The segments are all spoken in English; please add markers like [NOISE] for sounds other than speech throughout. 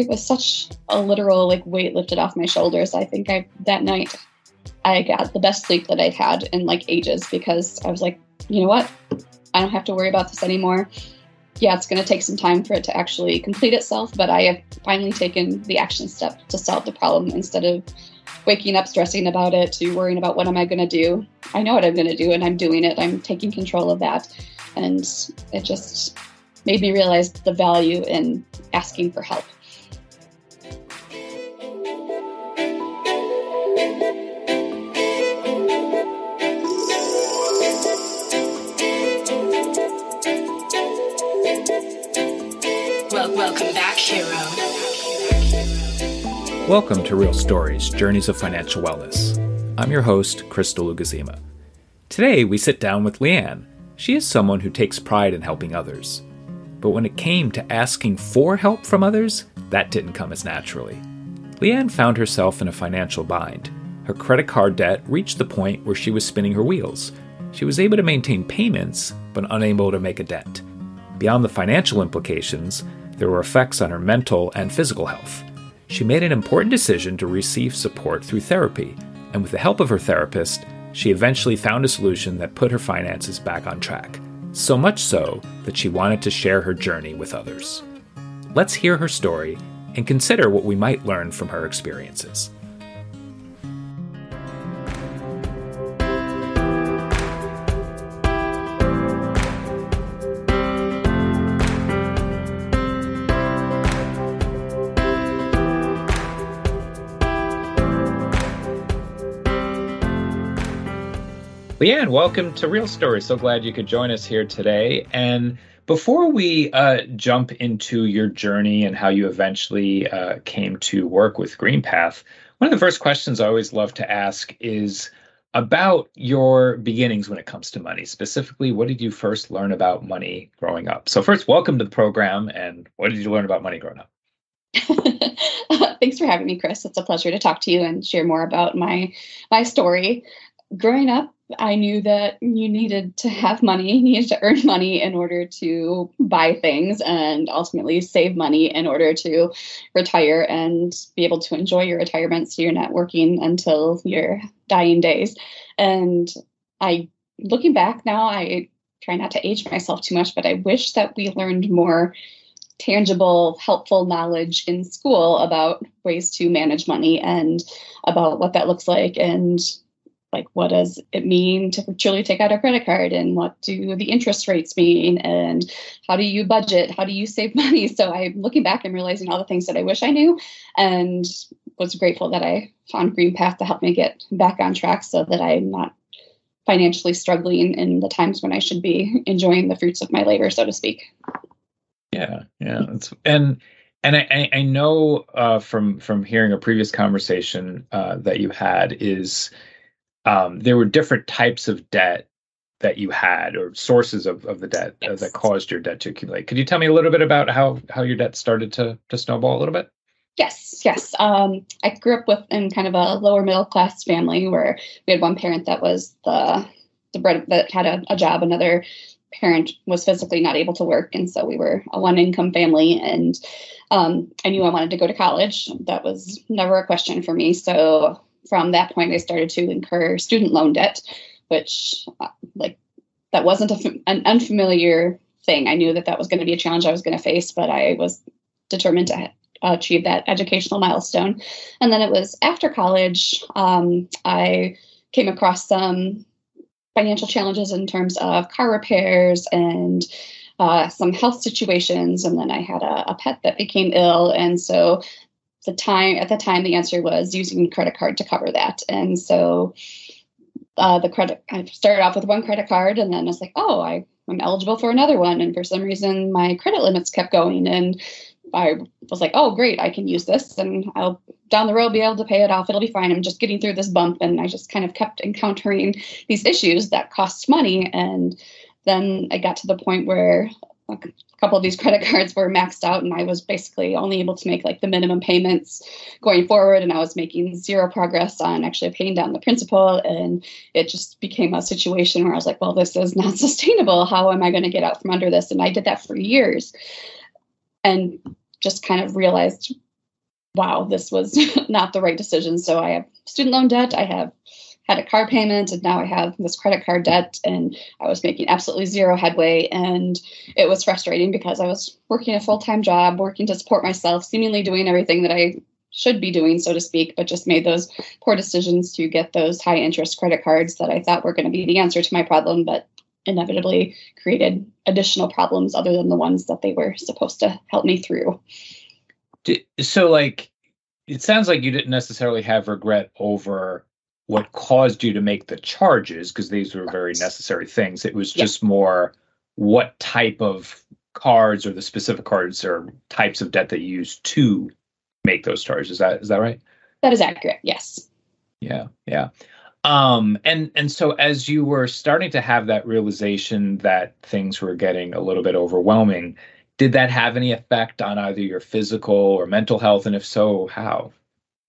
it was such a literal like weight lifted off my shoulders. I think I that night I got the best sleep that I've had in like ages because I was like, you know what? I don't have to worry about this anymore. Yeah, it's going to take some time for it to actually complete itself, but I have finally taken the action step to solve the problem instead of waking up stressing about it to worrying about what am I going to do. I know what I'm going to do and I'm doing it. I'm taking control of that. And it just made me realize the value in asking for help. Welcome back, hero. Welcome to Real Stories Journeys of Financial Wellness. I'm your host, Crystal Lugazima. Today, we sit down with LeAnn. She is someone who takes pride in helping others. But when it came to asking for help from others, that didn't come as naturally. LeAnn found herself in a financial bind. Her credit card debt reached the point where she was spinning her wheels. She was able to maintain payments, but unable to make a dent. Beyond the financial implications, there were effects on her mental and physical health. She made an important decision to receive support through therapy, and with the help of her therapist, she eventually found a solution that put her finances back on track. So much so that she wanted to share her journey with others. Let's hear her story and consider what we might learn from her experiences. LeAnn, welcome to Real Stories. So glad you could join us here today. And before we uh, jump into your journey and how you eventually uh, came to work with GreenPath, one of the first questions I always love to ask is about your beginnings when it comes to money. Specifically, what did you first learn about money growing up? So, first, welcome to the program. And what did you learn about money growing up? [LAUGHS] Thanks for having me, Chris. It's a pleasure to talk to you and share more about my my story. Growing up, I knew that you needed to have money, you needed to earn money in order to buy things and ultimately save money in order to retire and be able to enjoy your retirement so you're not working until your dying days. And I, looking back now, I try not to age myself too much, but I wish that we learned more tangible, helpful knowledge in school about ways to manage money and about what that looks like and like what does it mean to truly take out a credit card? And what do the interest rates mean? And how do you budget? How do you save [LAUGHS] money? So i'm looking back and realizing all the things that i wish i knew and was grateful that i found greenpath to help me get back on track so that i'm not financially struggling in the times when i should be enjoying the fruits of my labor so to speak. Yeah yeah and and I, I know uh, from from hearing a previous conversation uh, that you had is um, there were different types of debt that you had or sources of, of the debt uh, that caused your debt to accumulate. Could you tell me a little bit about how how your debt started to to snowball a little bit? Yes, yes. Um, I grew up with in kind of a lower middle class family where we had one parent that was the the bread that had a, a job, another parent was physically not able to work, and so we were a one income family. And um, I knew I wanted to go to college. That was never a question for me. So from that point, I started to incur student loan debt, which, uh, like, that wasn't a, an unfamiliar thing. I knew that that was going to be a challenge I was going to face, but I was determined to achieve that educational milestone. And then it was after college, um, I came across some financial challenges in terms of car repairs and uh, some health situations. And then I had a, a, pet that became ill. And so the time at the time the answer was using credit card to cover that. And so uh, the credit i started off with one credit card and then i was like oh I, i'm eligible for another one. And for some reason my credit limits kept going and i was like oh great i can use this and i'll down the road be able to pay it off. It'll be fine. I'm just getting through this bump. And i just kind of kept encountering these issues that cost money. And then i got to the point where couple of these credit cards were maxed out and I was basically only able to make like the minimum payments going forward and I was making zero progress on actually paying down the principal and it just became a situation where I was like, well, this is not [LAUGHS] sustainable. How am I going to get out from under this? And I did that for years and just kind of realized wow, this was [LAUGHS] not the right decision. So I have student loan debt. I have had a car payment and now I have this credit card debt and I was making absolutely zero headway and it was frustrating because I was working a full-time job, working to support myself, seemingly doing everything that I should be doing so to speak, but just made those poor decisions to get those high interest credit cards that I thought were going to be the answer to my problem but inevitably created additional problems other than the ones that they were supposed to help me through. So like it sounds like you didn't necessarily have regret over what caused you to make the charges because these were very necessary things. It was just yeah. more what type of cards or the specific cards or types of debt that you used to make those charges. Is that is that right? That is accurate. Yes. Yeah. Yeah. Um, and and so as you were starting to have that realization that things were getting a little bit overwhelming, did that have any effect on either your physical or mental health? And if so, how?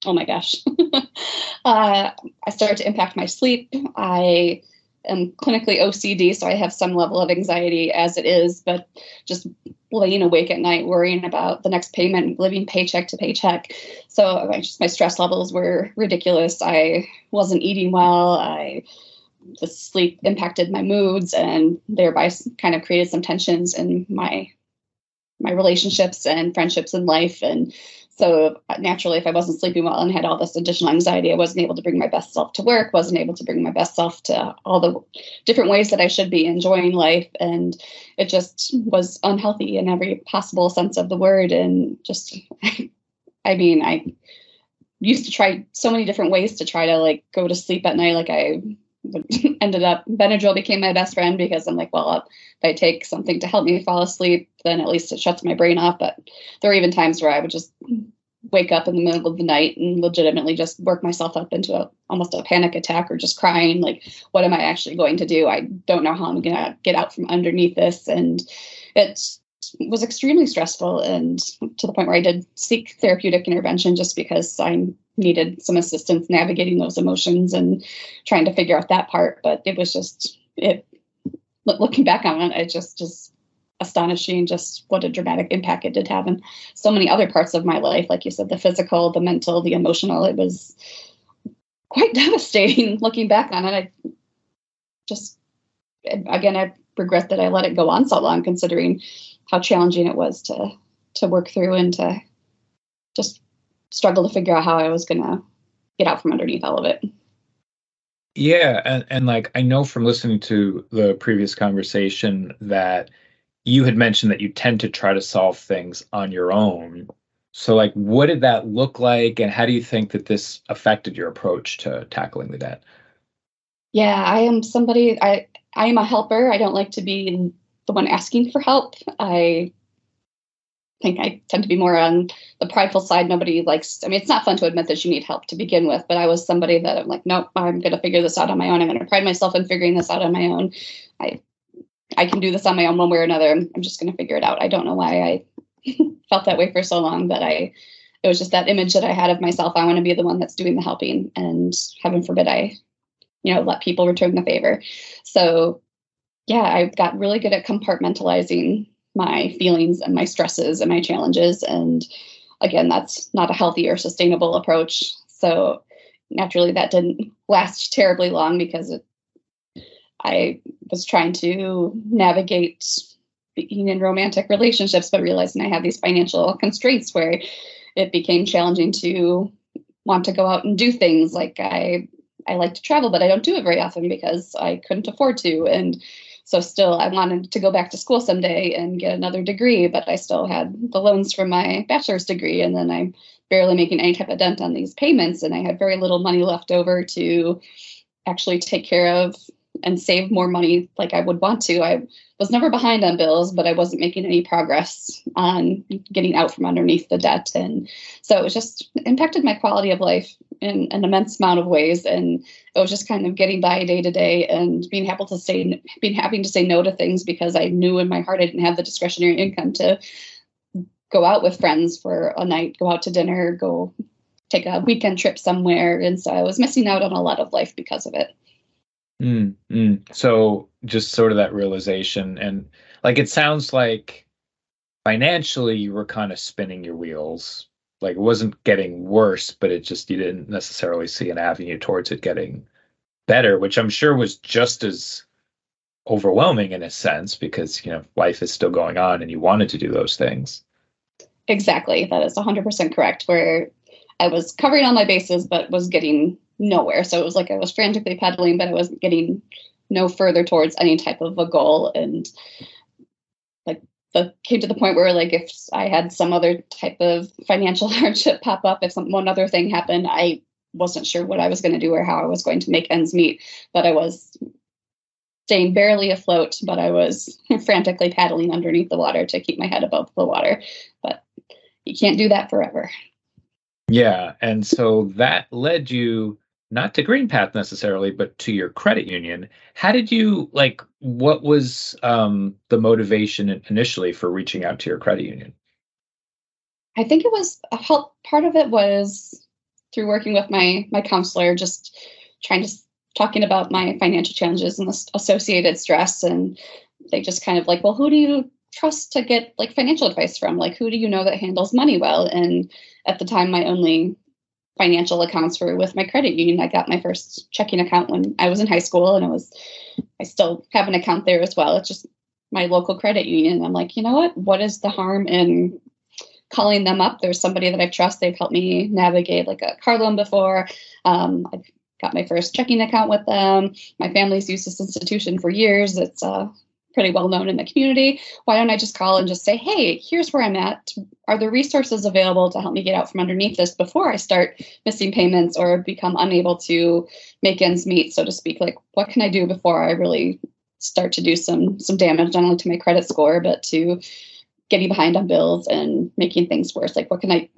Oh my gosh. [LAUGHS] uh, I started to impact my sleep. I am clinically OCD, so I have some level of anxiety as it is, but just laying awake at night worrying about the next payment, living paycheck to paycheck. So just my stress levels were ridiculous. I wasn't eating well. I the sleep impacted my moods and thereby kind of created some tensions in my my relationships and friendships in life and so naturally, if I wasn't sleeping well and had all this additional anxiety, I wasn't able to bring my best self to work, wasn't able to bring my best self to all the different ways that I should be enjoying life. And it just was unhealthy in every possible sense of the word. And just, [LAUGHS] I mean, I used to try so many different ways to try to like go to sleep at night. Like I [LAUGHS] ended up Benadryl became my best friend because I'm like, well, if I take something to help me fall asleep, then at least it shuts my brain off. But there were even times where I would just wake up in the middle of the night and legitimately just work myself up into a, almost a panic attack or just crying. Like what am i actually going to do? I don't know how i'm going to get out from underneath this. And it was extremely stressful and to the point where i did seek therapeutic intervention just because i needed some assistance navigating those emotions and trying to figure out that part but it was just it looking back on it it just just astonishing just what a dramatic impact it did have in so many other parts of my life. Like you said the physical the mental the emotional it was quite [LAUGHS] devastating looking back on it. I just again i regret that i let it go on so long considering how challenging it was to to work through and to just struggle to figure out how i was going to get out from underneath all of it yeah and, and like i know from listening to the previous conversation that you had mentioned that you tend to try to solve things on your own. So, like, what did that look like, and how do you think that this affected your approach to tackling the debt? Yeah, I am somebody. I I am a helper. I don't like to be the one asking for help. I think I tend to be more on the prideful side. Nobody likes. I mean, it's not fun to admit that you need help to begin with. But I was somebody that I'm like, nope, I'm going to figure this out on my own. I'm going to pride myself in figuring this out on my own. I I can do this on my own one way or another. I'm, I'm just going to figure it out. I don't know why I [LAUGHS] felt that way for so long, but I, it was just that image that I had of myself. I want to be the one that's doing the helping, and heaven forbid I, you know, let people return the favor. So, yeah, I got really good at compartmentalizing my feelings and my stresses and my challenges. And again, that's not a healthy or sustainable approach. So, naturally, that didn't [LAUGHS] last terribly long because it I was trying to navigate being in romantic relationships, but realizing I had these financial constraints where it became challenging to want to go out and do things like I I like to travel, but I don't do it very often because I couldn't afford to. And so still I wanted to go back to school someday and get another degree, but I still had the loans from my bachelor's degree and then I'm barely making any type of dent on these payments and I had very little money left over to actually take care of and save more money like I would want to. I was never behind on bills, but I wasn't making any progress on getting out from underneath the debt. And so it was just impacted my quality of life in an immense amount of ways. And it was just kind of getting by day to day and being able to say, being having to say no to things because I knew in my heart I didn't have the discretionary income to go out with friends for a night, go out to dinner, go take a weekend trip somewhere. And so I was missing out on a lot of life because of it. Mm, mm. So just sort of that realization, and like it sounds like financially you were kind of spinning your wheels, like it wasn't getting worse, but it just you didn't necessarily see an avenue towards it getting better, which I'm sure was just as overwhelming in a sense because you know life is still going on and you wanted to do those things. Exactly, that is 100% correct. Where I was covering all my bases, but was getting nowhere. So it was like I was frantically pedaling, but I wasn't getting no further towards any type of a goal. And like the came to the point where like if I had some other type of financial [LAUGHS] hardship pop up, if some one other thing happened, I wasn't sure what I was going to do or how I was going to make ends meet. But I was staying barely afloat, but I was [LAUGHS] frantically paddling underneath the water to keep my head above the water. But you can't do that forever. Yeah. And so that led you not to GreenPath necessarily, but to your credit union. How did you like what was um, the motivation initially for reaching out to your credit union? I think it was a help part of it was through working with my my counselor, just trying to talking about my financial challenges and the associated stress and they just kind of like, well, who do you trust to get like financial advice from? Like who do you know that handles money well? And at the time my only financial accounts were with my credit union. I got my first checking account when I was in high school and it was I still have an account there as well. It's just my local credit union. I'm like, you know what? What is the harm in calling them up? There's somebody that I trust. They've helped me navigate like a car loan before. Um, I've got my first checking account with them. My family's used this institution for years. It's uh, pretty well known in the community. Why don't I just call and just say, hey, here's where I'm at. Are there resources available to help me get out from underneath this before I start missing payments or become unable to make ends meet, so to speak? Like, what can I do before I really start to do some some damage, not only to my credit score, but to getting behind on bills and making things worse? Like, what can I?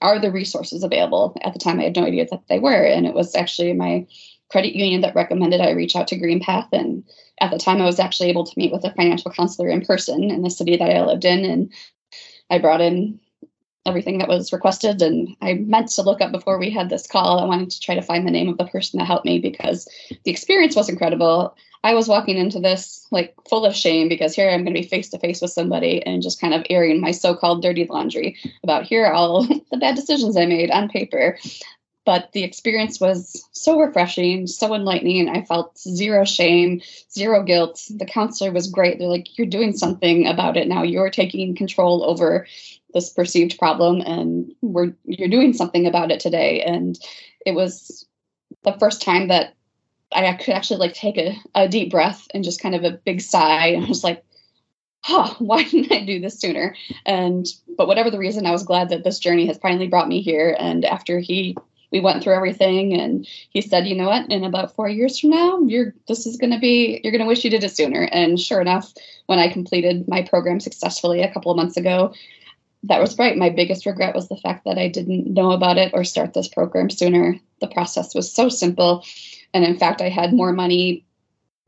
Are the resources available? At the time, I had no idea that they were, and it was actually my credit union that recommended I reach out to GreenPath. And at the time, I was actually able to meet with a financial counselor in person in the city that I lived in. And I brought in everything that was requested. And I meant to look up before we had this call. I wanted to try to find the name of the person that helped me because the experience was incredible. I was walking into this like full of shame because here I'm going to be face to face with somebody and just kind of airing my so called dirty laundry about here are all [LAUGHS] the bad decisions I made on paper but the experience was so refreshing, so enlightening. I felt zero shame, zero guilt. The counselor was great. They're like, you're doing something about it now. You're taking control over this perceived problem, and we're you're doing something about it today. And it was the first time that I could actually like take a, a deep breath and just kind of a big sigh. And I was like, huh, why didn't I do this sooner? And but whatever the reason, I was glad that this journey has finally brought me here. And after he we went through everything and he said you know what? In about four years from now you're this is going to be you're going to wish you did it sooner. And sure enough when i completed my program successfully a couple of months ago that was right. My biggest regret was the fact that i didn't know about it or start this program sooner. The process was so simple. And in fact i had more money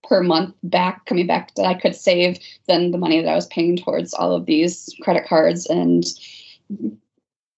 per month back coming back that i could save than the money that i was paying towards all of these credit cards and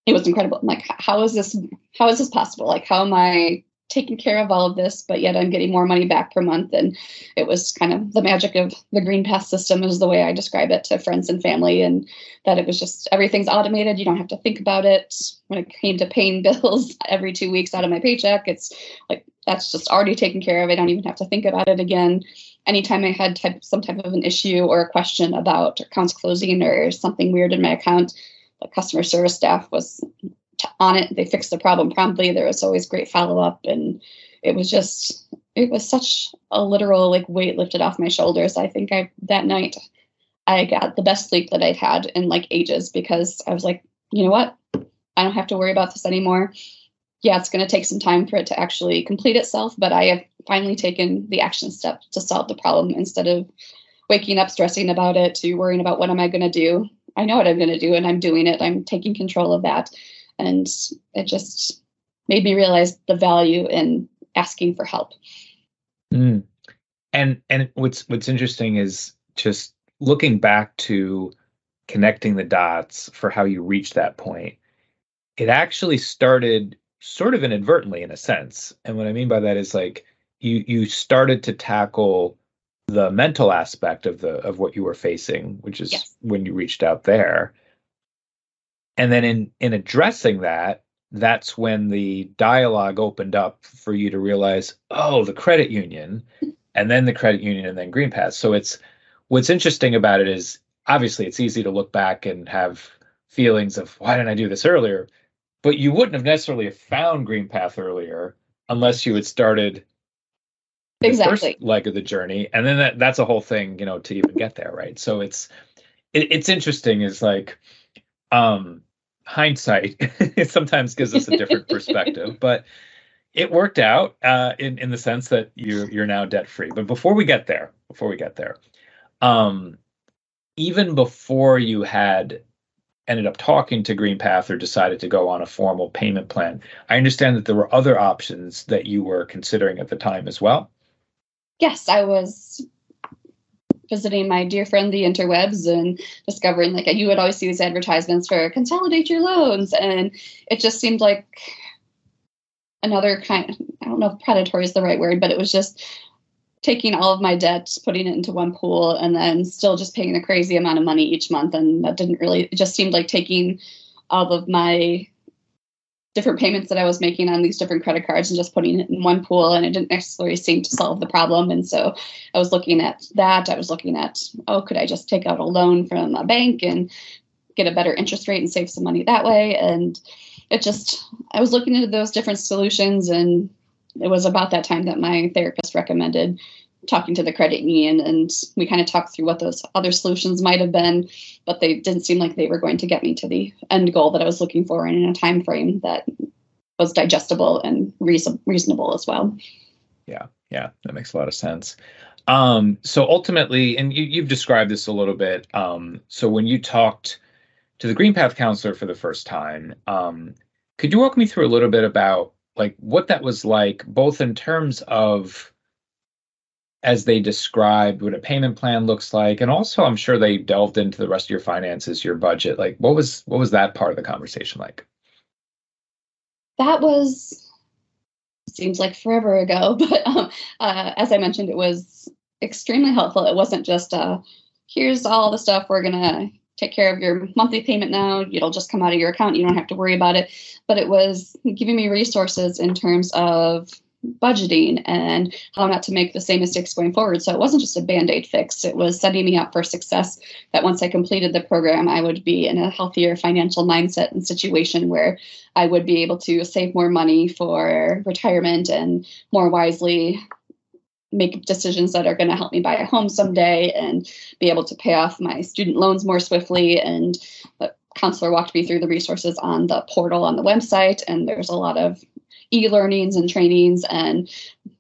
it was incredible. I'm like, how is this? How is this possible? Like, how am I taking care of all of this, but yet I'm getting more money back per month? And it was kind of the magic of the GreenPath system, is the way I describe it to friends and family, and that it was just everything's automated. You don't have to think about it. When it came to paying [LAUGHS] bills every two weeks out of my paycheck, it's like that's just already taken care of. I don't even have to think about it again. Anytime I had type, some type of an issue or a question about accounts closing or something weird in my account, the customer service staff was on it. They fixed the problem promptly. There was always great follow up, and it was just it was such a literal like weight lifted off my shoulders. I think I that night I got the best sleep that I'd had in like ages because I was like, you know what, I don't have to worry about this anymore. Yeah, it's going to take some time for it to actually complete itself, but I have finally taken the action step to solve the problem instead of waking up stressing about it to worrying about what am I going to do I know what I'm going to do and I'm doing it. I'm taking control of that. And it just made me realize the value in asking for help. Mm. And and what's what's interesting is just looking back to connecting the dots for how you reached that point. It actually started sort of inadvertently in a sense. And what I mean by that is like you you started to tackle the mental aspect of the of what you were facing, which is yes. when you reached out there. and then in in addressing that that's when the dialogue opened up for you to realize oh the credit union [LAUGHS] and then the credit union and then greenpath so it's what's interesting about it is obviously it's easy to look back and have feelings of why didn't i do this earlier but you wouldn't have necessarily found greenpath earlier unless you had started exactly first leg of the journey and then that, that's a whole thing you know to even get there right? So it's it, it's interesting is like um hindsight [LAUGHS] it sometimes gives us a different [LAUGHS] perspective but it worked out uh in in the sense that you're you're now debt free but before we get there before we get there um even before you had ended up talking to greenpath or decided to go on a formal payment plan i understand that there were other options that you were considering at the time as well yes, I was visiting my dear friend the interwebs and discovering like you would always see these advertisements for consolidate your loans and it just seemed like another kind I don't know if predatory is the right word, but it was just taking all of my debt, putting it into one pool, and then still just paying a crazy amount of money each month. And that didn't really, it just seemed like taking all of my different payments that I was making on these different credit cards and just putting it in one pool. And it didn't necessarily seem to solve the problem. And so I was looking at that. I was looking at, oh, could I just take out a loan from a bank and get a better interest rate and save some money that way? And it just, I was looking into those different solutions. And it was about that time that my therapist recommended talking to the credit union and we kind of talked through what those other solutions might have been but they didn't seem like they were going to get me to the end goal that i was looking for and in a time frame that was digestible and reason- reasonable as well. Yeah yeah that makes a lot of sense. Um, so ultimately and you, you've described this a little bit um, so when you talked to the greenpath counselor for the first time um, could you walk me through a little bit about like what that was like both in terms of as they described what a payment plan looks like and also i'm sure they delved into the rest of your finances your budget. Like what was what was that part of the conversation like? That was seems like forever ago [LAUGHS] but um, uh, as i mentioned it was extremely helpful. It wasn't just uh, here's all the stuff we're gonna take care of your monthly payment now. It'll just come out of your account. You don't have to worry about it. But it was giving me resources in terms of budgeting and how not to make the same mistakes going forward. So it wasn't just a band aid fix, it was setting me up for success. That once I completed the program, I would be in a healthier financial mindset and situation where I would be able to save more money for retirement and more wisely make decisions that are going to help me buy a home someday and be able to pay off my student loans more swiftly and the counselor walked me through the resources on the portal on the website and there's a lot of e-learnings and trainings and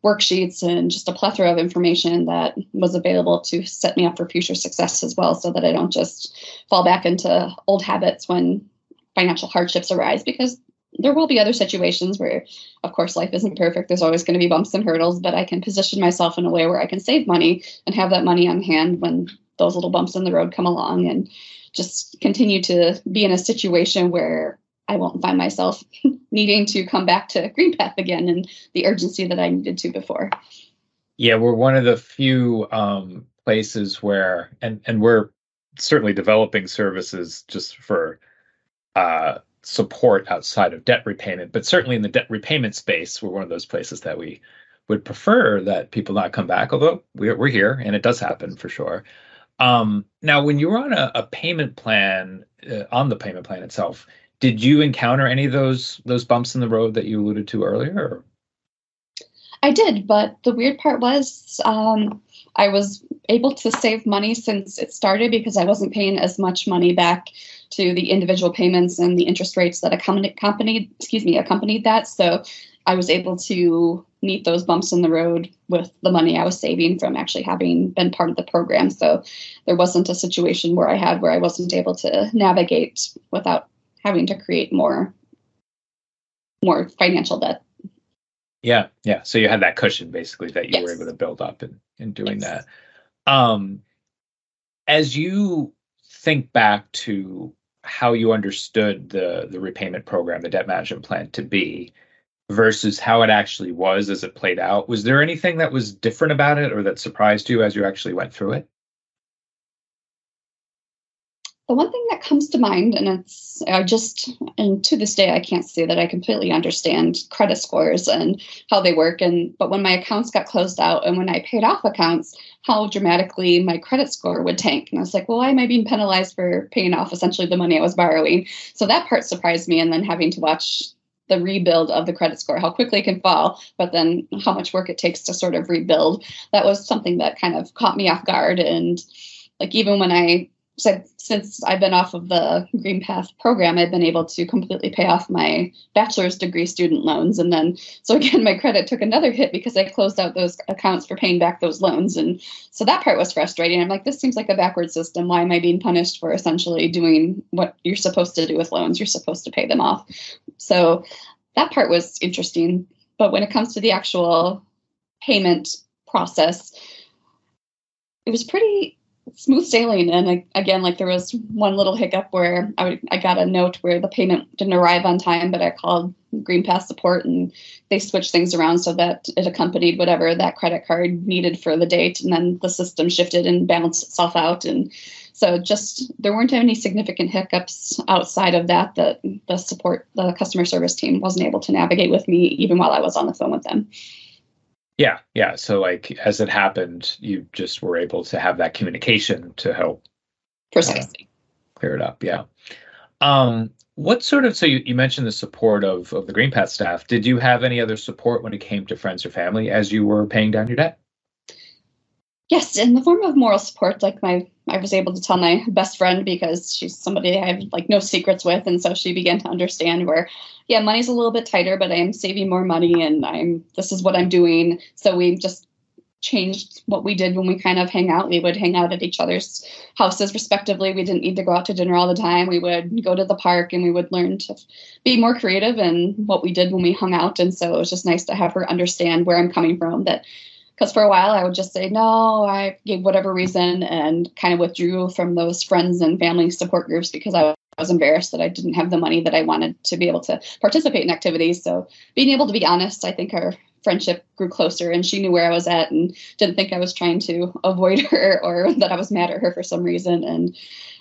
worksheets and just a plethora of information that was available to set me up for future success as well so that I don't just fall back into old habits when financial hardships arise because there will be other situations where of course life isn't perfect. There's always going to be bumps and hurdles but i can position myself in a way where i can save money and have that money on hand when those little bumps in the road come along and just continue to be in a situation where I won't find myself [LAUGHS] needing to come back to Greenpath again and the urgency that I needed to before. Yeah, we're one of the few um, places where, and and we're certainly developing services just for uh, support outside of debt repayment, but certainly in the debt repayment space, we're one of those places that we would prefer that people not come back. Although we're we're here, and it does happen for sure. Um, now, when you're on a, a payment plan, uh, on the payment plan itself, did you encounter any of those those bumps in the road that you alluded to earlier? I did, but the weird part was um, I was able to save money since it started because I wasn't paying as much money back to the individual payments and the interest rates that accompanied, excuse me accompanied that. So I was able to meet those bumps in the road with the money I was saving from actually having been part of the program. So there wasn't a situation where I had where I wasn't able to navigate without having to create more more financial debt. Yeah, yeah. So you had that cushion basically that you yes. were able to build up in, in doing yes. that. Um as you think back to how you understood the the repayment program, the debt management plan to be versus how it actually was as it played out, was there anything that was different about it or that surprised you as you actually went through it? The one thing that comes to mind, and it's I just and to this day I can't say that I completely understand credit scores and how they work. And but when my accounts got closed out and when I paid off accounts, how dramatically my credit score would tank. And I was like, well, why am I being penalized for paying off essentially the money I was borrowing? So that part surprised me. And then having to watch the rebuild of the credit score, how quickly it can fall, but then how much work it takes to sort of rebuild. That was something that kind of caught me off guard. And like even when I so since I've been off of the Green Path program, I've been able to completely pay off my bachelor's degree student loans. And then, so again, my credit took another hit because I closed out those accounts for paying back those loans. And so that part was frustrating. I'm like, this seems like a backward system. Why am I being punished for essentially doing what you're supposed to do with loans? You're supposed to pay them off. So that part was interesting. But when it comes to the actual payment process, it was pretty smooth sailing. And again, like there was one little hiccup where I, I got a note where the payment didn't arrive on time, but I called Green Path support and they switched things around so that it accompanied whatever that credit card needed for the date. And then the system shifted and balanced itself out. And so just there weren't any significant hiccups outside of that that the support, the customer service team wasn't able to navigate with me even while I was on the phone with them. Yeah, yeah. So like as it happened, you just were able to have that communication to help precisely uh, clear it up. Yeah. Um, what sort of so you, you mentioned the support of of the Green Path staff. Did you have any other support when it came to friends or family as you were paying down your debt? Yes, in the form of moral support, like my I was able to tell my best friend because she's somebody I have like no secrets with, and so she began to understand where, yeah, money's a little bit tighter, but I am saving more money, and I'm this is what I'm doing. So we just changed what we did when we kind of hang out. We would hang out at each other's houses respectively. We didn't need to go out to dinner all the time. We would go to the park and we would learn to be more creative in what we did when we hung out. And so it was just nice to have her understand where I'm coming from that because for a while I would just say no, I gave whatever reason and kind of withdrew from those friends and family support groups because I was embarrassed that I didn't have the money that I wanted to be able to participate in activities. So being able to be honest, I think our friendship grew closer and she knew where I was at and didn't think I was trying to avoid [LAUGHS] her or that I was mad at her for some reason. And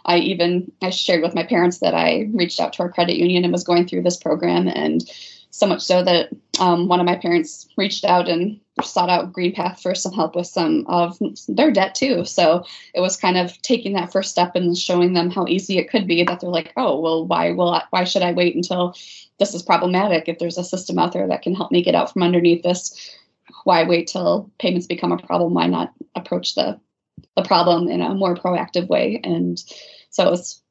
I even I shared with my parents that I reached out to our credit union and was going through this program and so much so that um, one of my parents reached out and sought out Green Path for some help with some of their debt too. So it was kind of taking that first step and showing them how easy it could be. That they're like, oh, well, why will I, why should I wait until this is problematic? If there's a system out there that can help me get out from underneath this, why wait till payments become a problem? Why not approach the the problem in a more proactive way? And so it was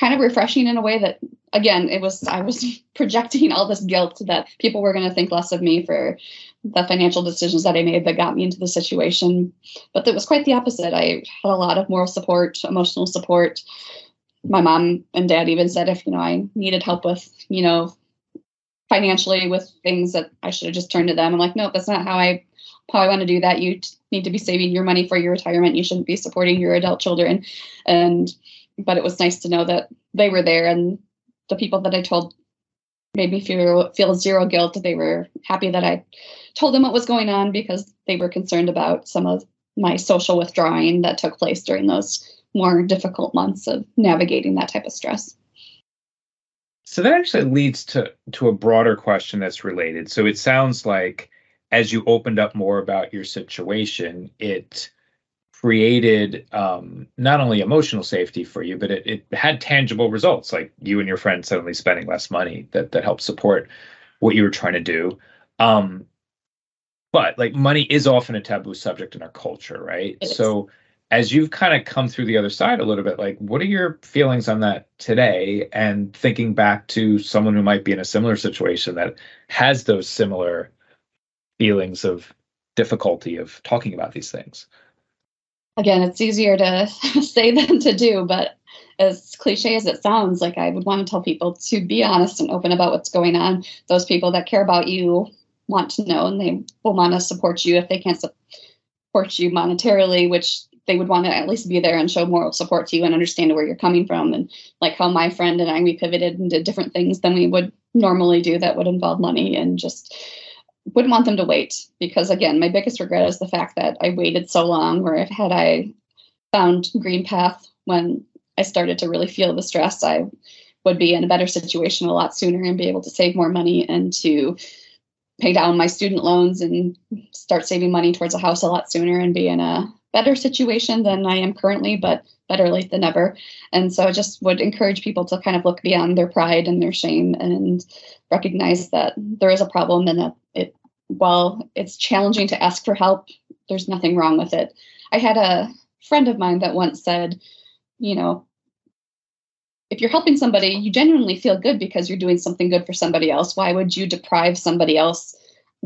kind of refreshing in a way that again it was i was [LAUGHS] projecting all this guilt that people were going to think less of me for the financial decisions that i made that got me into the situation. But it was quite the opposite. I had a lot of moral support emotional support. My mom and dad even said if you know i needed help with you know financially with things that i should have just turned to them. I'm like no that's not how i i want to do that. You need to be saving your money for your retirement. You shouldn't be supporting your adult children. And but it was nice to know that they were there and the people that I told made me feel feel zero guilt. They were happy that I told them what was going on because they were concerned about some of my social withdrawing that took place during those more difficult months of navigating that type of stress. So that actually leads to to a broader question that's related. So it sounds like as you opened up more about your situation, it created um, not only emotional safety for you, but it, it had tangible results, like you and your friend suddenly spending less money that that helped support what you were trying to do. Um, but like money is often a taboo subject in our culture, right? So as you've kind of come through the other side a little bit, like what are your feelings on that today? And thinking back to someone who might be in a similar situation that has those similar feelings of difficulty of talking about these things again, it's easier to [LAUGHS] say than to do, but as cliche as it sounds, like I would want to tell people to be honest and open about what's going on. Those people that care about you want to know and they will want to support you if they can't support you monetarily, which they would want to at least be there and show moral support to you and understand where you're coming from. And like how my friend and I, we pivoted and did different things than we would normally do that would involve money and just wouldn't want them to wait because again my biggest regret is the fact that i waited so long where if had i found green path when I started to really feel the stress, I would be in a better situation a lot sooner and be able to save more money and to pay down my student loans and start saving money towards a house a lot sooner and be in a better situation than I am currently, but better late than never. And so I just would encourage people to kind of look beyond their pride and their shame and recognize that there is a problem and that it while it's challenging to ask for help, there's nothing wrong with it. I had a friend of mine that once said, you know, if you're helping somebody, you genuinely feel good because you're doing something good for somebody else. Why would you deprive somebody else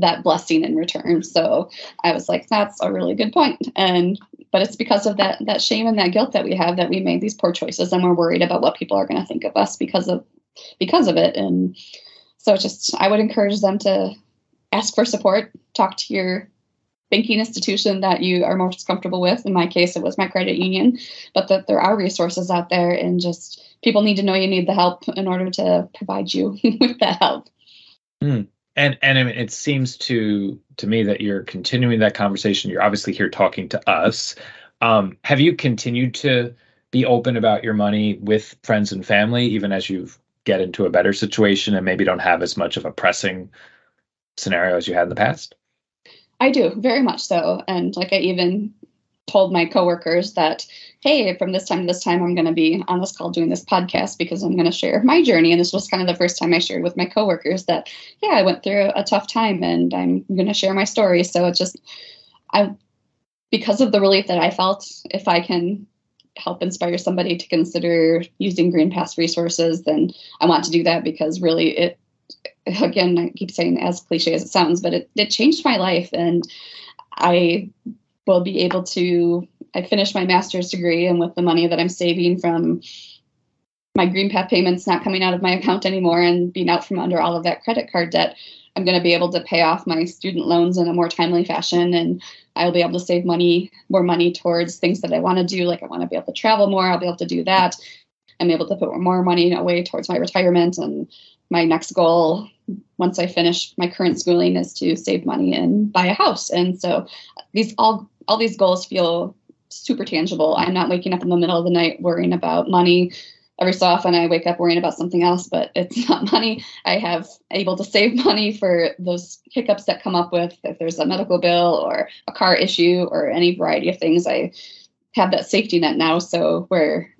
that blessing in return? So I was like, that's a really good point. And but it's because of that that shame and that guilt that we have that we made these poor choices and we're worried about what people are going to think of us because of because of it. And so just I would encourage them to ask for support, talk to your banking institution that you are most comfortable with. In my case, it was my credit union, but that there are resources out there and just people need to know you need the help in order to provide you [LAUGHS] with that help. Mm. And and I mean, it seems to to me that you're continuing that conversation. You're obviously here talking to us. Um, have you continued to be open about your money with friends and family, even as you get into a better situation and maybe don't have as much of a pressing scenario as you had in the past? I do very much so, and like I even told my coworkers that, hey, from this time to this time, I'm going to be on this call doing this podcast because I'm going to share my journey. And this was kind of the first time I shared with my coworkers that, yeah, I went through a tough time and I'm going to share my story. So it's just, I, because of the relief that I felt, if I can help inspire somebody to consider using GreenPath resources, then I want to do that because really it, again, I keep saying as cliche as it sounds, but it, it changed my life. And I will be able to I finished my master's degree and with the money that I'm saving from my GreenPath payments not coming out of my [LAUGHS] account anymore and being out from under all of that credit card debt, I'm going to be able to pay off my student loans in a more timely fashion and I'll be able to save money, more money towards things that I want to do. Like I want to be able to travel more. I'll be able to do that. I'm able to put more money away towards my retirement and my next goal once I finish my current schooling is to save money and buy a house. And so these all all these goals feel super tangible. I'm not waking up in the middle of the night worrying about money. Every so often I wake up worrying about something else, but it's [LAUGHS] not money. I have able to save money for those hiccups that come up with if there's a medical bill or a car issue or any variety of things. I have that safety net now. So where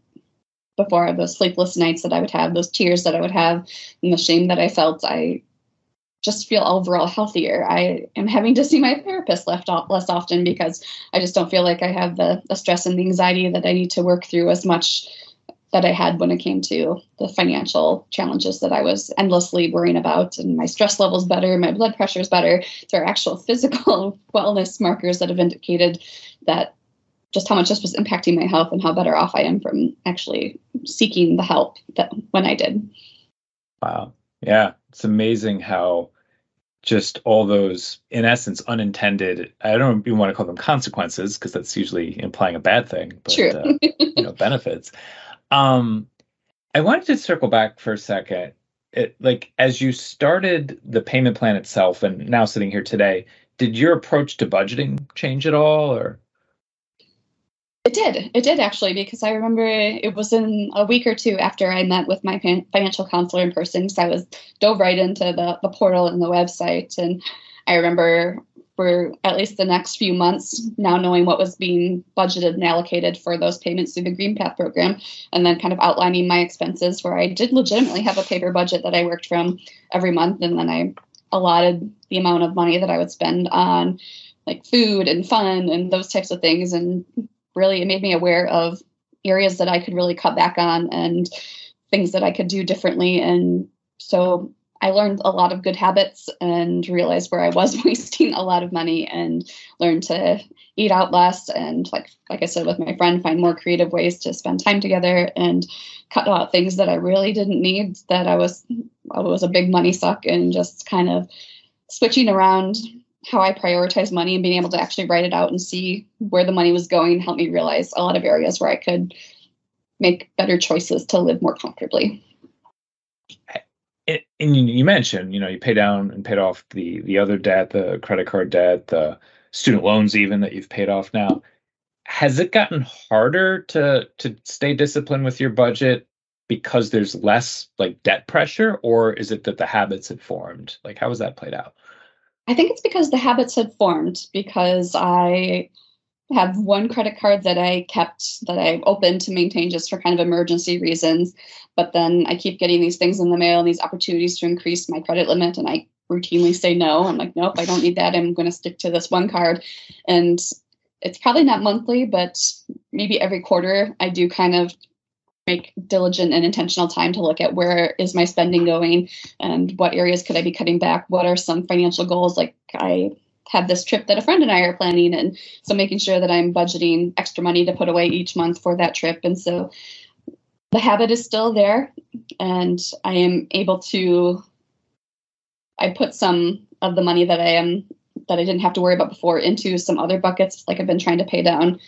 before those sleepless nights that I would have, those tears that I would have, and the shame that I felt, I just feel overall healthier. I am having to see my therapist off less often because I just don't feel like I have the, the stress and the anxiety that I need to work through as much that I had when it came to the financial challenges that I was endlessly worrying about. And my stress levels better, my blood pressure is better. There are actual physical [LAUGHS] wellness markers that have indicated that just how much this was impacting my health and how better off I am from actually seeking the help that when I did. Wow. Yeah. It's amazing how just all those, in essence, unintended, I don't even want to call them consequences because that's usually implying a bad thing, but True. uh, you know, [LAUGHS] benefits. Um, I wanted to circle back for a second. It, like as you started the payment plan itself and now sitting here today, did your approach to budgeting change at all or? It did. It did actually, because I remember it was in a week or two after I met with my financial counselor in person. So I was dove right into the, the portal and the website. And I remember for at least the next few months now knowing what was being budgeted and allocated for those payments through the GreenPath program, and then kind of outlining my expenses where I did legitimately have a paper budget that I worked from every month. And then I allotted the amount of money that I would spend on like food and fun and those types of things and really it made me aware of areas that I could really cut back on and things that I could do differently. And so I learned a lot of good habits and realized where I was [LAUGHS] wasting a lot of money and learned to eat out less and like like I said with my friend find more creative ways to spend time together and cut out things that I really didn't need that I was I was a big money suck and just kind of switching around how I prioritize money and being able to actually write it out and see where the money was going helped me realize a lot of areas where I could make better choices to live more comfortably. and you mentioned, you know, you pay down and paid off the the other debt, the credit card debt, the student loans, even that you've paid off now. has it gotten harder to to stay disciplined with your budget because there's less like debt pressure or is it that the habits have formed like how has that played out i think it's because the habits had formed because i have one credit card that i kept that i opened to maintain just for kind of emergency reasons but then i keep getting these things in the mail and these opportunities to increase my credit limit and i routinely say no. I'm like nope i don't need that. I'm going to stick to this one card. And it's probably not monthly, but maybe every quarter I do kind of make diligent and intentional time to look at where is my spending going and what areas could I be cutting back? What are some financial goals? Like I have this trip that a friend and I are planning, and so making sure that I'm budgeting extra money to put away each month for that trip. And so the habit is still there, and I am able to. I put some of the money that I am that I didn't have to worry about before into some other buckets. Like I've been trying to pay down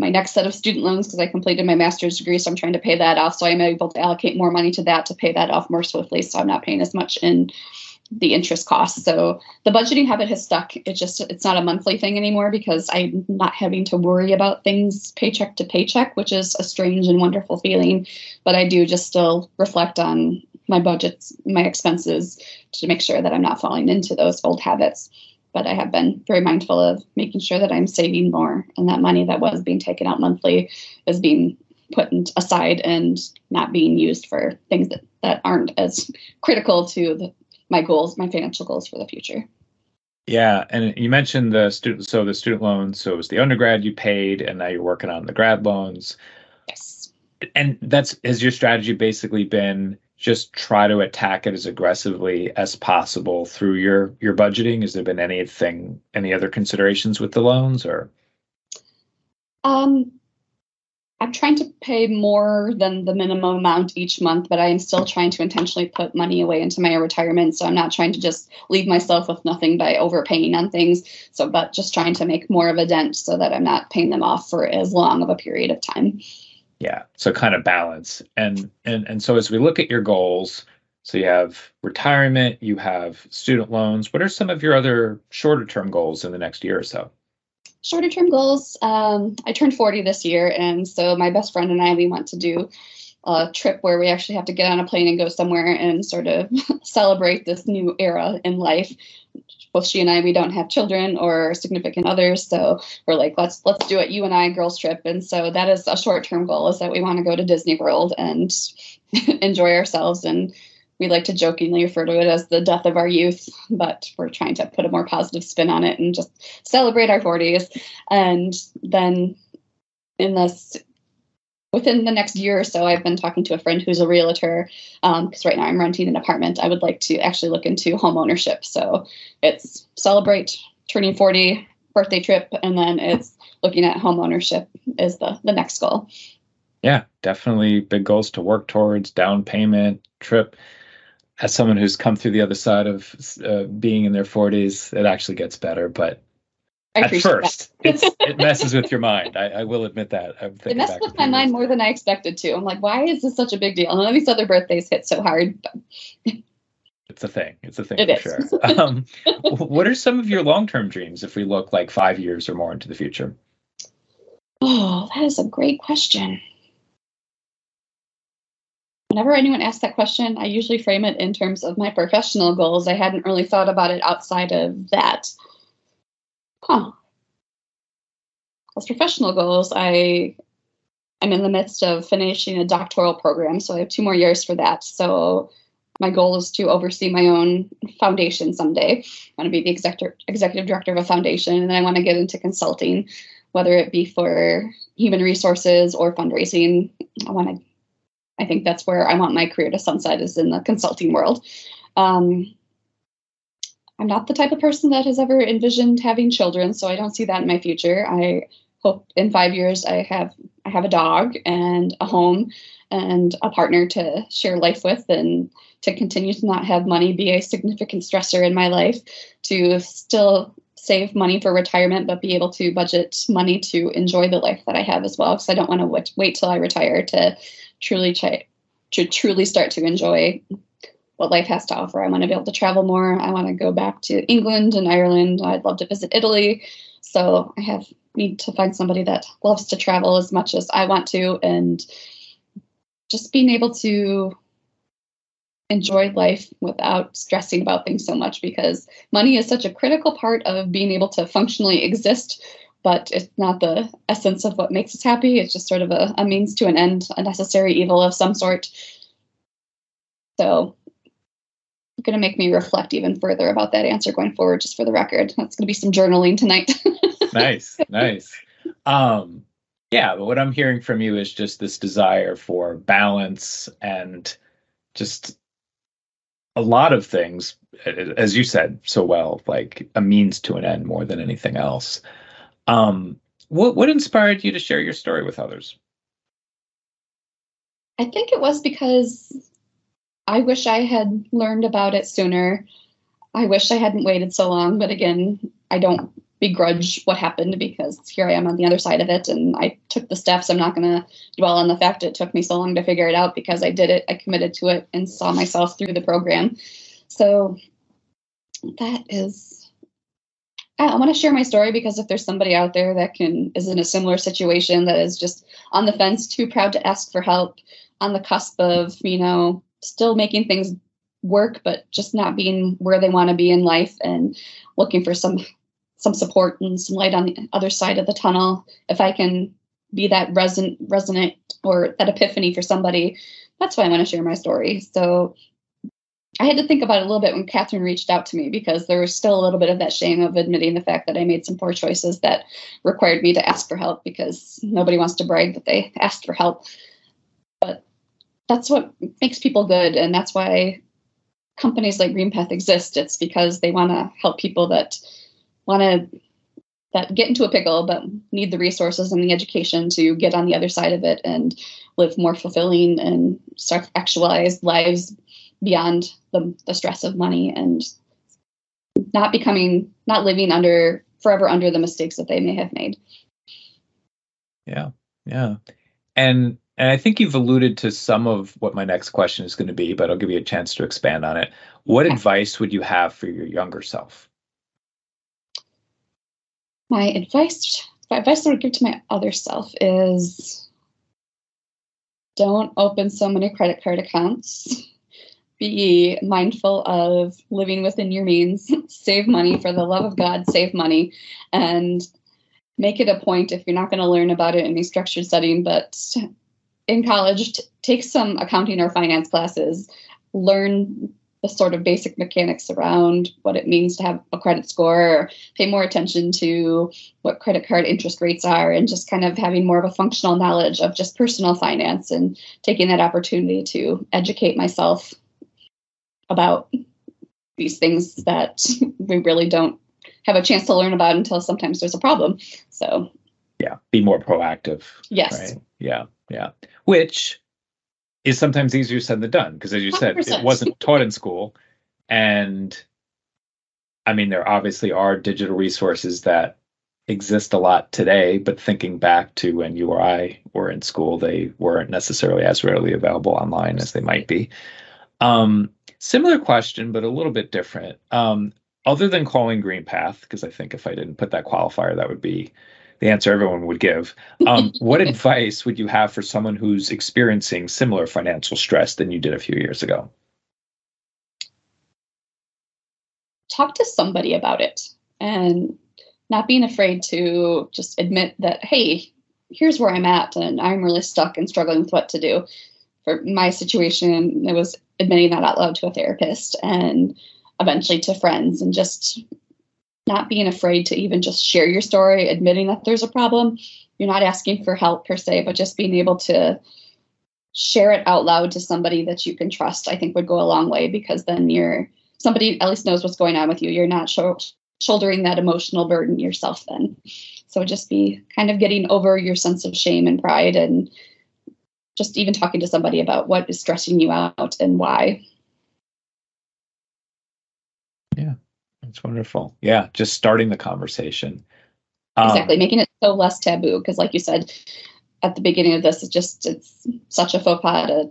my next set of student loans because I completed my master's degree, so I'm trying to pay that off. So I'm able to allocate more money to that to pay that off more swiftly. So I'm not paying as much in the interest costs. So the budgeting habit has stuck. It's just it's not a monthly thing anymore because I'm not having to worry about things paycheck to paycheck, which is a strange and wonderful feeling. But I do just still reflect on my budgets, my expenses to make sure that I'm not falling into those old habits. But I have been very mindful of making sure that I'm saving more and that money that was being taken out monthly is being put aside and not being used for things that, that aren't as critical to the, my goals, my financial goals for the future. Yeah, and you mentioned the student, so the student loans. So it was the undergrad you paid, and now you're working on the grad loans. Yes. And that's has your strategy basically been just try to attack it as aggressively as possible through your your budgeting? Has there been anything any other considerations with the loans or? Um i'm trying to pay more than the minimum amount each month but i am still trying to intentionally put money away into my retirement. So i'm not trying to just leave myself with nothing by overpaying on things so but just trying to make more of a dent so that i'm not paying them off for as long of a period of time yeah so kind of balance. And and and so as we look at your goals so you have retirement you have student loans. What are some of your other shorter term goals in the next year or so? Shorter term goals um, i turned 40 this year and so my best friend and i we want to do a trip where we actually have to get on a plane and go somewhere and sort of [LAUGHS] celebrate this new era in life both she and I we don't have children or significant others, so we're like let's let's do it you and I girls trip, and so that is a short term goal is that we want to go to Disney World and [LAUGHS] enjoy ourselves and we like to jokingly refer to it as the death of our youth, but we're trying to put a more positive spin on it and just celebrate our 40s. And then in this within the next year or so, I've been talking to a friend who's a realtor because um, right now I'm renting an apartment. I would like to actually look into home ownership. So it's celebrate turning 40, birthday trip, and then it's looking at home ownership is the the next goal. Yeah, definitely big goals to work towards. Down payment, trip. As someone who's come through the other side of uh, being in their 40s, it actually gets better. But at first it messes with your mind. I, I will admit that. It messed with my mind more than i expected to. I'm like why is this such a big deal? None of these other birthdays hit so hard. It's a thing. It's a thing it for is. sure. [LAUGHS] Um, what are some of your long-term dreams if we look like five years or more into the future? Oh that is a great question. Whenever anyone asks that question i usually frame it in terms of my professional goals. I hadn't really thought about it outside of that huh. As professional goals, I I'm in the midst of finishing a doctoral program, so I have two more years for that. So my goal is to oversee my own foundation someday. I want to be the executive executive director of a foundation, and then I want to get into consulting, whether it be for human resources or fundraising. I want to. I think that's where I want my career to sunset is in the consulting world. Um, I'm not the type of person that has ever envisioned having children, so I don't see that in my future. I hope in five years I have I have a dog and a home and a partner to share life with and to continue to not have money be a significant stressor in my life, to still save money for retirement, but be able to budget money to enjoy the life that I have as well. Because I don't want to wait, wait till I retire to truly try, to truly start to enjoy what life has to offer. I want to be able to travel more. I want to go back to England and Ireland. I'd love to visit Italy. So I have need to find somebody that loves to travel as much as I want to and just being able to enjoy life without stressing about things so much because money is such a critical part of being able to functionally exist but it's not the essence of what makes us happy it's just sort of a, a means to an end a necessary evil of some sort so going to make me reflect even further about that answer going forward just for the record that's going to be some journaling tonight [LAUGHS] nice nice um yeah but what i'm hearing from you is just this desire for balance and just a lot of things, as you said so well, like a means to an end more than anything else. Um, what what inspired you to share your story with others? I think it was because I wish I had learned about it sooner. I wish I hadn't waited so long, but again, I don't begrudge what happened because here I am on the other side of it and I took the steps. I'm not going to dwell on the fact it took me so long to figure it out because I did it. I committed to it and saw myself through the program. So that is I want to share my story because if there's somebody out there that can is in a similar situation that is just on the fence, too proud to ask for help, on the cusp of, you know, still making things work but just not being where they want to be in life and looking for some some support and some light on the other side of the tunnel. If I can be that resonant, resonant or that epiphany for somebody, that's why I want to share my story. So I had to think about it a little bit when Catherine reached out to me because there was still a little bit of that shame of admitting the fact that I made some poor choices that required me to ask for help because nobody wants to brag that they asked for help. That's what makes people good, and that's why companies like GreenPath exist. It's because they want to help people that want to that get into a pickle but need the resources and the education to get on the other side of it and live more fulfilling and self-actualized lives beyond the, the stress of money and not becoming not living under forever under the mistakes that they may have made yeah yeah and and i think you've alluded to some of what my next question is going to be but i'll give you a chance to expand on it what okay. advice would you have for your younger self my advice my advice I would give to my other self is don't open so many credit card accounts. Be mindful of living within your means. [LAUGHS] save money for the love of God, save money and make it a point if you're not going to learn about it in a structured setting, but in college, t- take some accounting or finance classes, learn the sort of basic mechanics around what it means to have a credit score or pay more attention to what credit card interest rates are and just kind of having more of a functional knowledge of just personal finance and taking that opportunity to educate myself about these things that we really don't have a chance to learn about until sometimes there's a problem. So yeah be more proactive yes. right? yeah yeah. Which is sometimes easier said than done because as you 100%. said it wasn't taught in school. And i mean there obviously are digital resources that exist a lot today but thinking back to when you or i were in school they weren't necessarily as readily available online as they might be. Um, similar question but a little bit different. Um, other than calling greenpath because i think if i didn't put that qualifier that would be the answer everyone would give. Um, [LAUGHS] what advice would you have for someone who's experiencing similar financial stress than you did a few years ago? Talk to somebody about it and not being afraid to just admit that, hey, here's where I'm at and I'm really stuck and struggling with what to do. For my situation, it was admitting that out loud to a therapist and eventually to friends and just not being afraid to even just share your story, admitting that there's a problem. You're not asking for help per se, but just being able to share it out loud to somebody that you can trust, I think would go a long way because then you're somebody at least knows what's going on with you. You're not sh- shouldering that emotional burden yourself then. So just be kind of getting over your sense of shame and pride and just even talking to somebody about what is stressing you out and why. That's wonderful. Yeah, just starting the conversation. Um, exactly, making it so less taboo because, like you said at the beginning of this, it's just it's such a faux pas to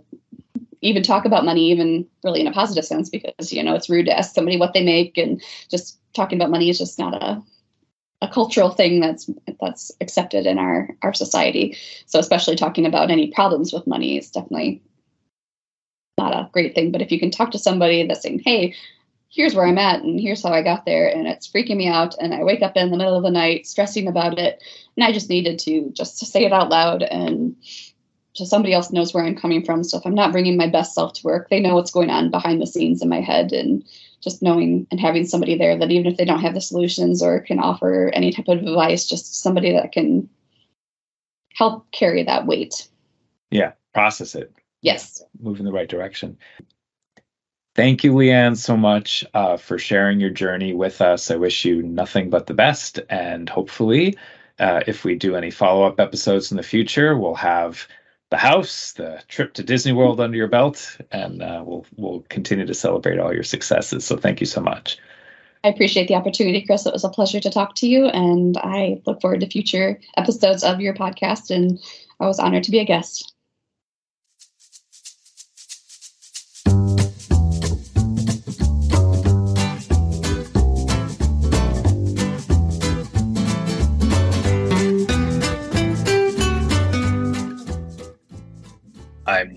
even talk about money, even really in a positive sense, because you know it's rude to ask somebody what they make, and just talking about money is just not a a cultural thing that's that's accepted in our our society. So especially talking about any problems with money is definitely not a great thing. But if you can talk to somebody that's saying, "Hey, here's where I'm at, and here's how I got there, and it's freaking me out, and I wake up in the middle of the night stressing about it, and I just needed to just to say it out loud and." So somebody else knows where I'm coming from. So if I'm not bringing my best self to work, they know what's going on behind the scenes in my head, and just knowing and having somebody there that even if they don't have the solutions or can offer any type of advice, just somebody that can help carry that weight. Yeah, process it. Yes. Move in the right direction. Thank you, LeAnn, so much uh, for sharing your journey with us. I wish you nothing but the best. And hopefully, uh, if we do any follow up episodes in the future, we'll have the house, the trip to Disney World under your belt, and uh, we'll we'll continue to celebrate all your successes. So thank you so much. I appreciate the opportunity, Chris. It was a pleasure to talk to you, and I look forward to future episodes of your podcast. And I was honored to be a guest.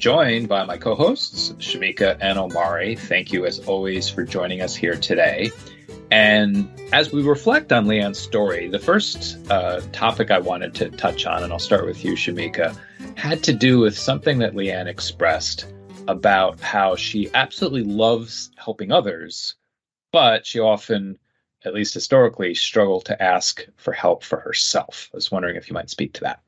Joined by my co hosts, Shamika and Omari. Thank you, as always, for joining us here today. And as we reflect on LeAnn's story, the first uh, topic I wanted to touch on, and I'll start with you, Shamika, had to do with something that LeAnn expressed about how she absolutely loves helping others, but she often, at least historically, struggled to ask for help for herself. I was wondering if you might speak to that.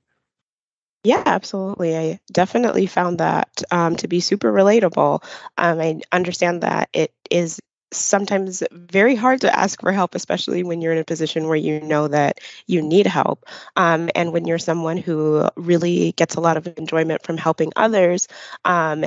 Yeah, absolutely. I definitely found that um, to be super relatable. Um, I understand that it is sometimes very hard to ask for help, especially when you're in a position where you know that you need help. Um, and when you're someone who really gets a lot of enjoyment from helping others, um,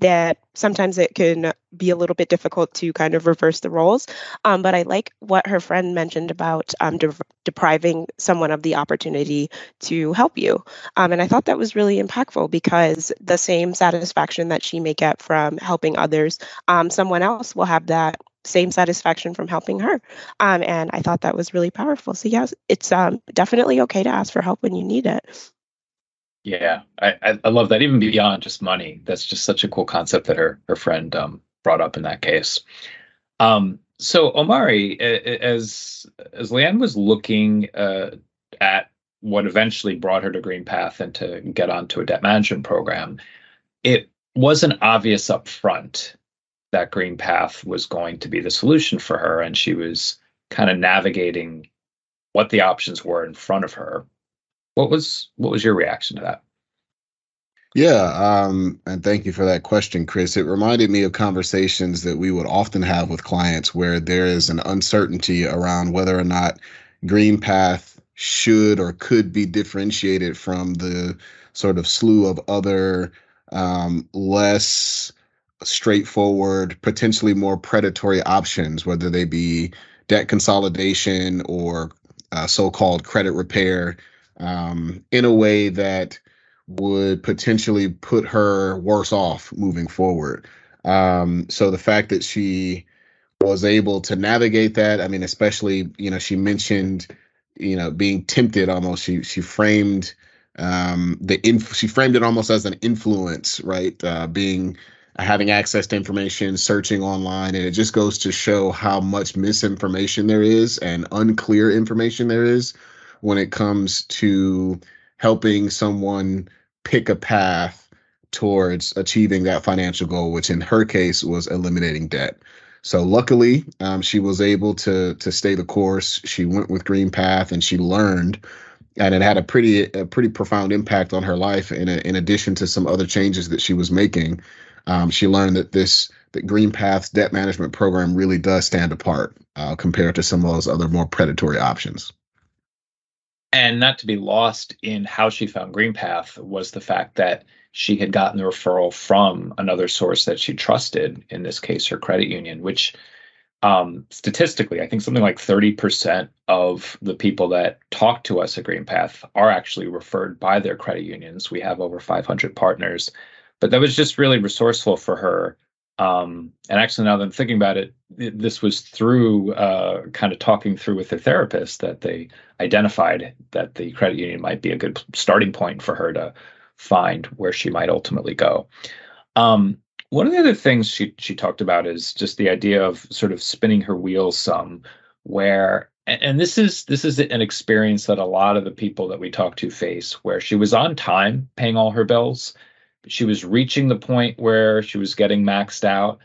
that sometimes it can be a little bit difficult to kind of reverse the roles. Um, but I like what her friend mentioned about um, de- depriving someone of the opportunity to help you. Um, and I thought that was really impactful because the same satisfaction that she may get from helping others, um, someone else will have that same satisfaction from helping her. Um, and I thought that was really powerful. So, yes, it's um, definitely okay to ask for help when you need it. Yeah, I, I love that. Even beyond just money, that's just such a cool concept that her her friend um, brought up in that case. Um, so Omari, as as LeAnn was looking uh, at what eventually brought her to GreenPath and to get onto a debt management program, it wasn't obvious up front that GreenPath was going to be the solution for her, and she was kind of navigating what the options were in front of her what was what was your reaction to that? Yeah, um, and thank you for that question, Chris. It reminded me of conversations that we would often have with clients where there is an uncertainty around whether or not GreenPath should or could be differentiated from the sort of slew of other um, less straightforward, potentially more predatory options, whether they be debt consolidation or uh, so called credit repair um, in a way that would potentially put her worse off moving forward. Um, so the fact that she was able to navigate that, I mean, especially, you know, she mentioned, you know, being tempted almost. She she framed um, the inf- she framed it almost as an influence, right? Uh, being having access to information, searching online, and it just goes to show how much misinformation there is and unclear information there is when it comes to helping someone pick a path towards achieving that financial goal, which in her case was eliminating debt. So luckily, um, she was able to to stay the course. She went with GreenPath and she learned, and it had a pretty a pretty profound impact on her life. In a, in addition to some other changes that she was making, um, she learned that this that GreenPath's debt management program really does stand apart uh, compared to some of those other more predatory options and not to be lost in how she found GreenPath was the fact that she had gotten the referral from another source that she trusted, in this case, her credit union, which um, statistically, I think something like 30% of the people that talk to us at GreenPath are actually referred by their credit unions. We have over 500 partners, but that was just really resourceful for her Um, and actually, now that I'm thinking about it, this was through uh, kind of talking through with the therapist that they identified that the credit union might be a good starting point for her to find where she might ultimately go. Um, one of the other things she she talked about is just the idea of sort of spinning her wheels some, where and this is this is an experience that a lot of the people that we talk to face, where she was on time paying all her bills, she was reaching the point where she was getting maxed out.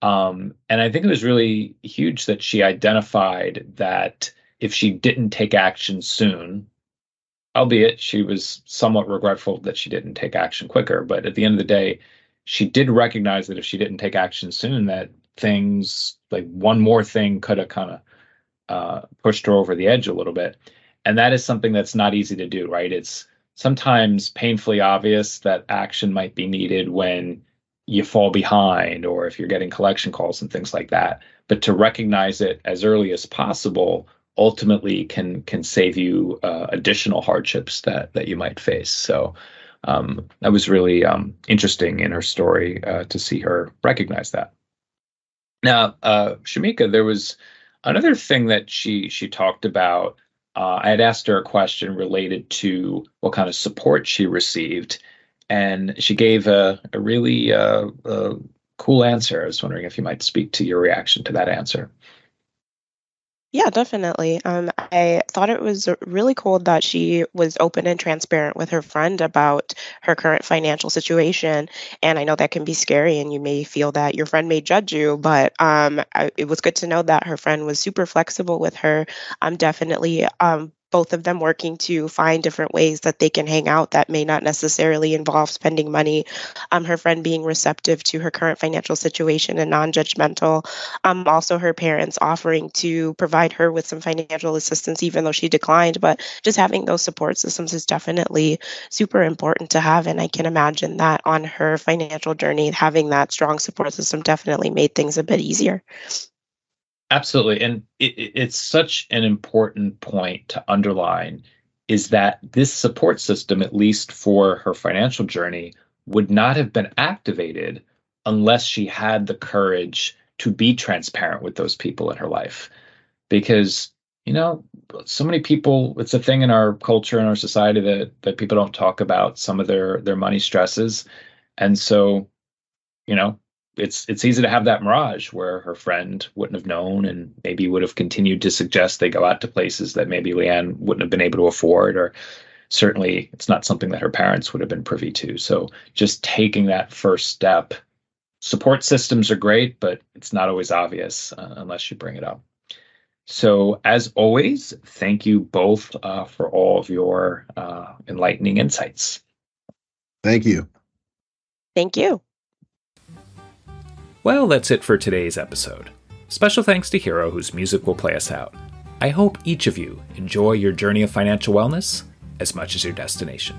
Um, and I think it was really huge that she identified that if she didn't take action soon, albeit she was somewhat regretful that she didn't take action quicker, but at the end of the day, she did recognize that if she didn't take action soon, that things like one more thing could have kind of uh, pushed her over the edge a little bit. And that is something that's not easy to do, right? It's sometimes painfully obvious that action might be needed when you fall behind or if you're getting collection calls and things like that. But to recognize it as early as possible ultimately can can save you uh, additional hardships that that you might face. So um, that was really um, interesting in her story uh, to see her recognize that. Now, uh, Shamika, there was another thing that she she talked about uh, I had asked her a question related to what kind of support she received, and she gave a, a really uh, a cool answer. I was wondering if you might speak to your reaction to that answer. Yeah, definitely. Um, I thought it was really cool that she was open and transparent with her friend about her current financial situation. And I know that can be scary, and you may feel that your friend may judge you, but um, I, it was good to know that her friend was super flexible with her. I'm definitely um, both of them working to find different ways that they can hang out that may not necessarily involve spending money. Um, her friend being receptive to her current financial situation and non judgmental. Um, also, her parents offering to provide her with some financial assistance, even though she declined. But just having those support systems is definitely super important to have. And I can imagine that on her financial journey, having that strong support system definitely made things a bit easier. Absolutely. And it, it's such an important point to underline is that this support system, at least for her financial journey, would not have been activated unless she had the courage to be transparent with those people in her life. Because, you know, so many people, it's a thing in our culture and our society that that people don't talk about some of their their money stresses. And so, you know, it's it's easy to have that mirage where her friend wouldn't have known and maybe would have continued to suggest they go out to places that maybe LeAnn wouldn't have been able to afford or certainly it's not something that her parents would have been privy to. So just taking that first step. Support systems are great, but it's not always obvious uh, unless you bring it up. So, as always, thank you both uh, for all of your uh, enlightening insights. Thank you. Thank you. Well, that's it for today's episode. Special thanks to Hero, whose music will play us out. I hope each of you enjoy your journey of financial wellness as much as your destination.